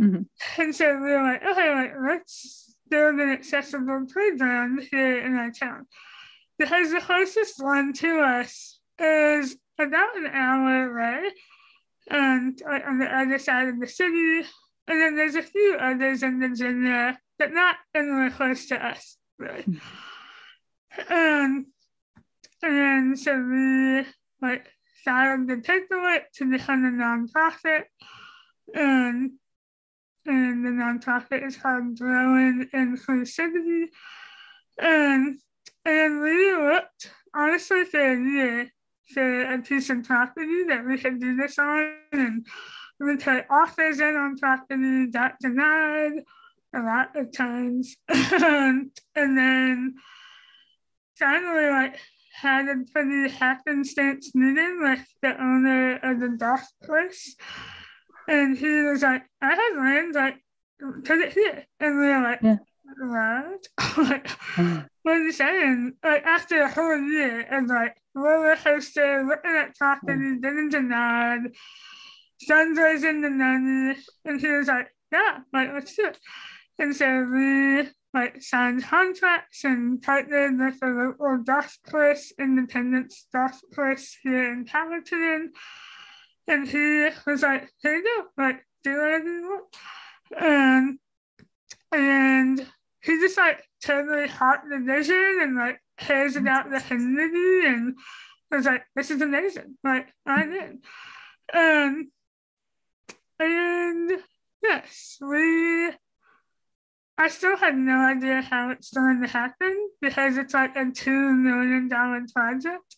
Mm-hmm. And so we were like, okay, like, let's build an accessible playground here in our town. Because the closest one to us is about an hour away and like on the other side of the city. And then there's a few others in Virginia, but not anywhere close to us, really. And, um, and then so we like started to take it to become a nonprofit. And and the nonprofit is called Growing Inclusivity. And and we looked honestly for a year for a piece of property that we could do this on and we put offers in on property that denied a lot of times. and then finally like had a pretty happenstance meeting with the owner of the golf course. And he was like, I have land, like, put it here. And we were like, yeah. what? like, mm. what are you saying? Like, after a whole year, and like, roller coaster, looking at property, mm. getting denied, fundraising the money. And he was like, yeah, like, let's do it. And so we like signed contracts and partnered with a local course, Independence Course here in Powhatan. And he was like, here you go, like, do whatever you want. And, and he just like totally hot the vision and like cares about the community and was like, this is amazing. Like, I'm in. Um, and yes, we I still have no idea how it's going to happen because it's like a two million dollar project,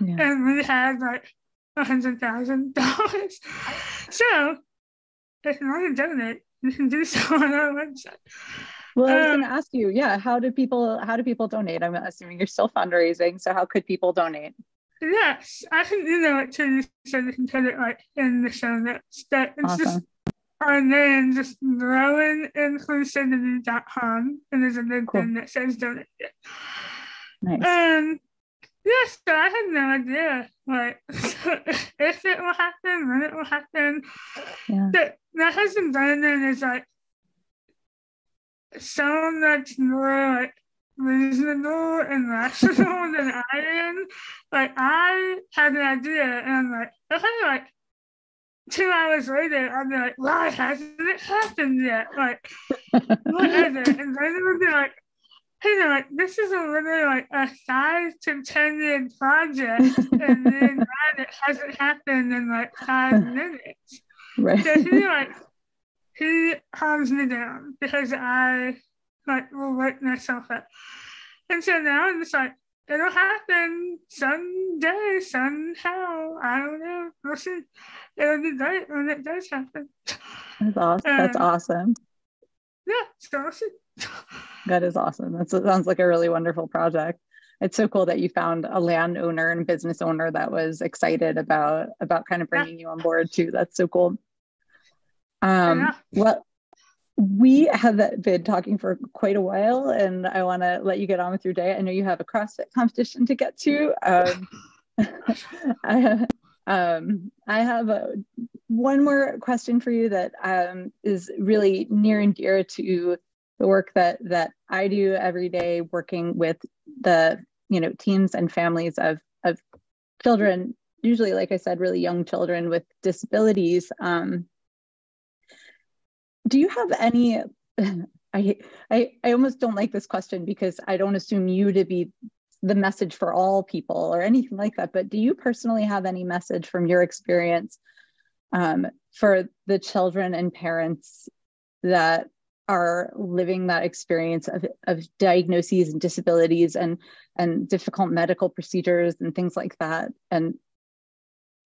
yeah. and we had like a hundred thousand dollars. So if you want to donate, you can do so on our website. Well, I was um, going to ask you, yeah, how do people how do people donate? I'm assuming you're still fundraising, so how could people donate? Yes, I can email it to you so you can put it like in the show notes. That it's awesome. just and then just growinginclusivity.com and there's a big cool. thing that says donate. Nice. Um, and yes, so I had no idea like if it will happen, when it will happen. Yeah. But my husband Brandon is like so much more like reasonable and rational than I am. Like I had an idea and I'm like, okay, like two hours later, I'd be like, why hasn't it happened yet? Like, what is it? And then it would be like, hey, they're like, this is a literally like a five to 10 year project. and then it hasn't happened in like five minutes. Right. So he like, he calms me down because I like will wake myself up. And so now I'm just like, it'll happen someday, somehow. I don't know. We'll see. It'll be great when it does happen. That's awesome. Um, That's awesome. Yeah, so we'll see. that is awesome. That sounds like a really wonderful project. It's so cool that you found a landowner and business owner that was excited about about kind of bringing yeah. you on board too. That's so cool. Um, yeah. Well, we have been talking for quite a while, and I want to let you get on with your day. I know you have a CrossFit competition to get to. Um, I, um, I have a, one more question for you that um, is really near and dear to the work that that I do every day, working with the you know teams and families of of children, usually, like I said, really young children with disabilities. Um, do you have any I, I I almost don't like this question because I don't assume you to be the message for all people or anything like that. But do you personally have any message from your experience um, for the children and parents that are living that experience of, of diagnoses and disabilities and and difficult medical procedures and things like that? And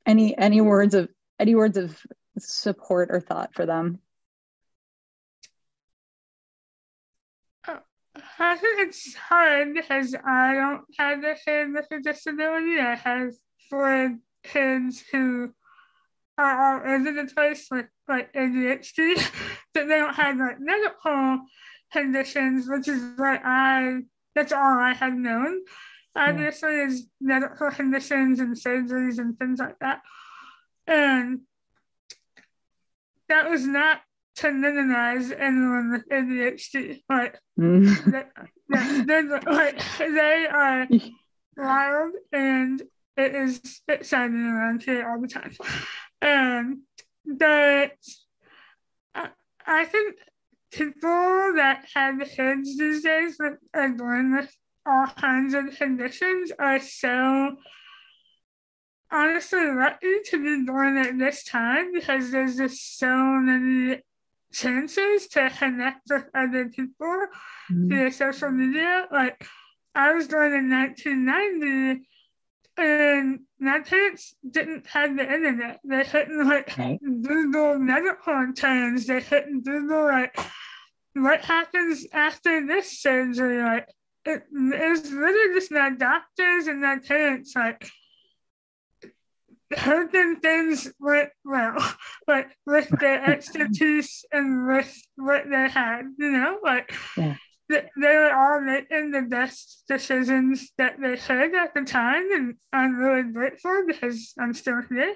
any any words of any words of support or thought for them? I think it's hard because I don't have a kid with a disability. I have four kids who are all over the place with like ADHD, but they don't have like medical conditions, which is what I that's all I had known. Hmm. Obviously, is medical conditions and surgeries and things like that. And that was not to minimize anyone with ADHD. Like, mm. they, they, like they are wild and it is exciting around here all the time. And that I, I think people that have kids these days that are born with all kinds of conditions are so honestly lucky to be born at this time because there's just so many chances to connect with other people mm-hmm. via social media. Like I was born in 1990 and my parents didn't have the internet. They couldn't like right. Google medical terms. They couldn't Google like what happens after this surgery. Like it, it was literally just my doctors and my parents like hoping things went well, like with their expertise and with what they had, you know, like yeah. they, they were all making the best decisions that they could at the time, and I'm really grateful because I'm still here.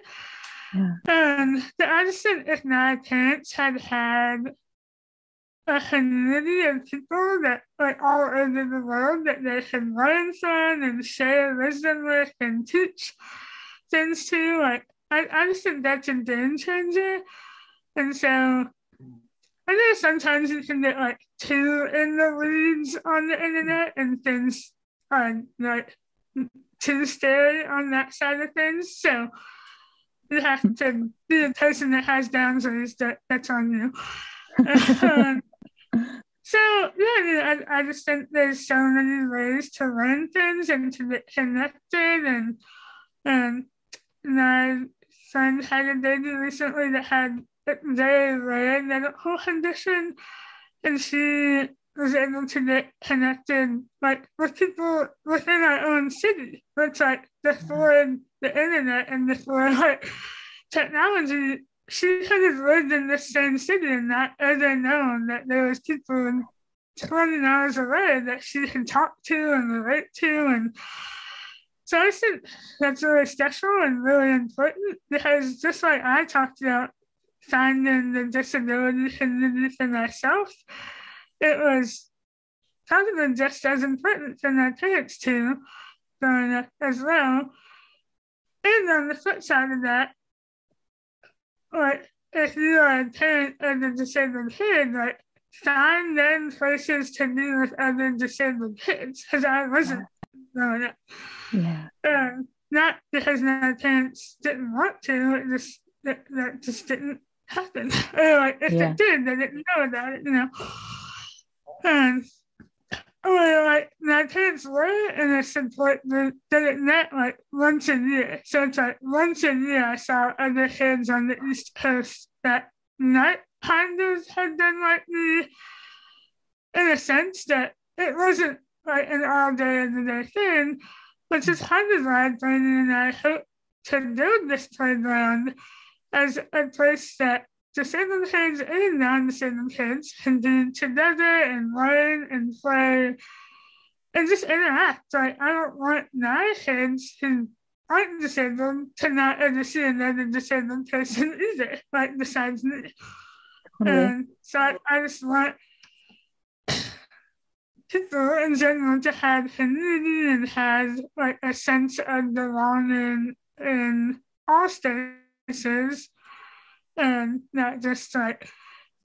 Yeah. And the think if my parents had had a community of people that like all over the world that they can learn from and share wisdom with and teach things too. Like I, I just think that's a game changer. And so I know sometimes you can get like two in the weeds on the internet and things are like too scary on that side of things. So you have to be a person that has boundaries that that's on you. um, so yeah, I, I just think there's so many ways to learn things and to get connected and and my friend had a baby recently that had very rare medical condition, and she was able to get connected like with people within our own city, which like before the internet and before like technology, she could have lived in the same city and not ever known that there was people 20 miles away that she could talk to and relate to and so I think that's really special and really important because just like I talked about finding the disability community myself, it was probably just as important for my parents too growing up as well. And on the flip side of that, like if you are a parent of a disabled kid, like find then places to be with other disabled kids because I wasn't up. Yeah. Um, not because my parents didn't want to, it just that, that just didn't happen. or like if yeah. it did, they didn't know about it, you know. And well, like my parents were in a support group that it met like once a year. So it's like once a year I saw other kids on the East Coast that not kind of had been like me in a sense that it wasn't like an all day of the day thing, which is kind of why Brandon and I hope to build this playground as a place that disabled kids and non-disabled kids can be together and learn and play and just interact. Like I don't want my kids who aren't disabled to not see another disabled person either, like besides me. Mm-hmm. And so I, I just want people in general to have community and have like a sense of belonging in all spaces and not just like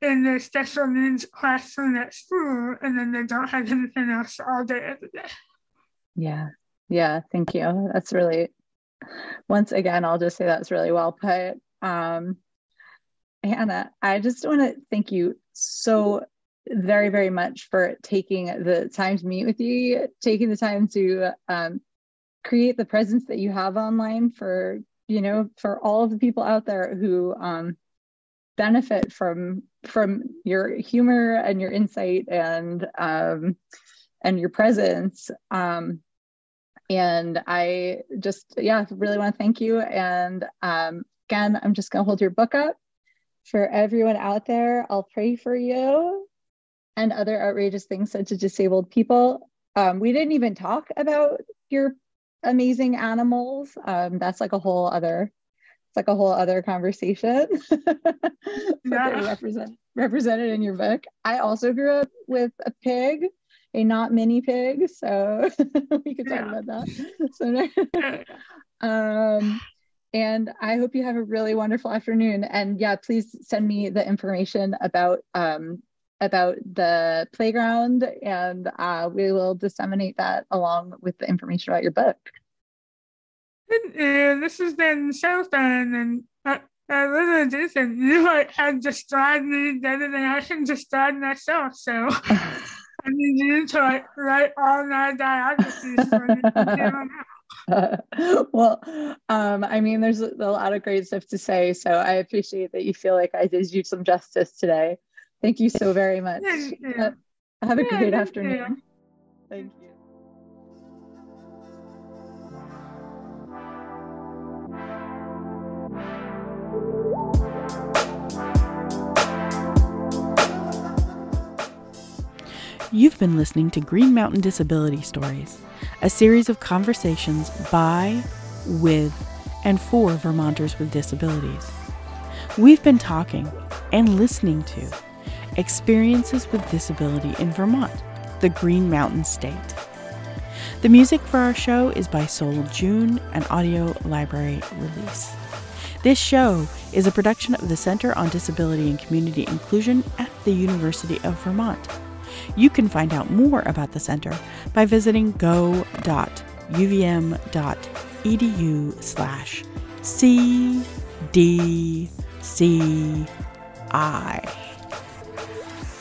in their special needs classroom at school and then they don't have anything else all day every day. Yeah. Yeah. Thank you. That's really once again, I'll just say that's really well put. Um, Hannah, I just want to thank you so very, very much for taking the time to meet with you, taking the time to um, create the presence that you have online for, you know, for all of the people out there who um, benefit from from your humor and your insight and um, and your presence. Um, and I just, yeah, really want to thank you. And um, again, I'm just going to hold your book up for everyone out there. I'll pray for you and other outrageous things said to disabled people. Um, we didn't even talk about your amazing animals. Um, that's like a whole other, it's like a whole other conversation. yeah. represent, represented in your book. I also grew up with a pig, a not mini pig, so we could talk yeah. about that. So, um, and I hope you have a really wonderful afternoon. And yeah, please send me the information about um, about the playground, and uh, we will disseminate that along with the information about your book. And, this has been so fun, and uh, I really do think you like have described me better than I can describe myself. So I need you to like write all my biographies for me. well, um, I mean, there's a lot of great stuff to say, so I appreciate that you feel like I did you some justice today. Thank you so very much. Uh, have a yeah, great afternoon. You. Thank you. You've been listening to Green Mountain Disability Stories, a series of conversations by, with, and for Vermonters with disabilities. We've been talking and listening to experiences with disability in Vermont, the Green Mountain State. The music for our show is by Soul June, an audio library release. This show is a production of the Center on Disability and Community Inclusion at the University of Vermont. You can find out more about the center by visiting go.uvm.edu slash CDCI.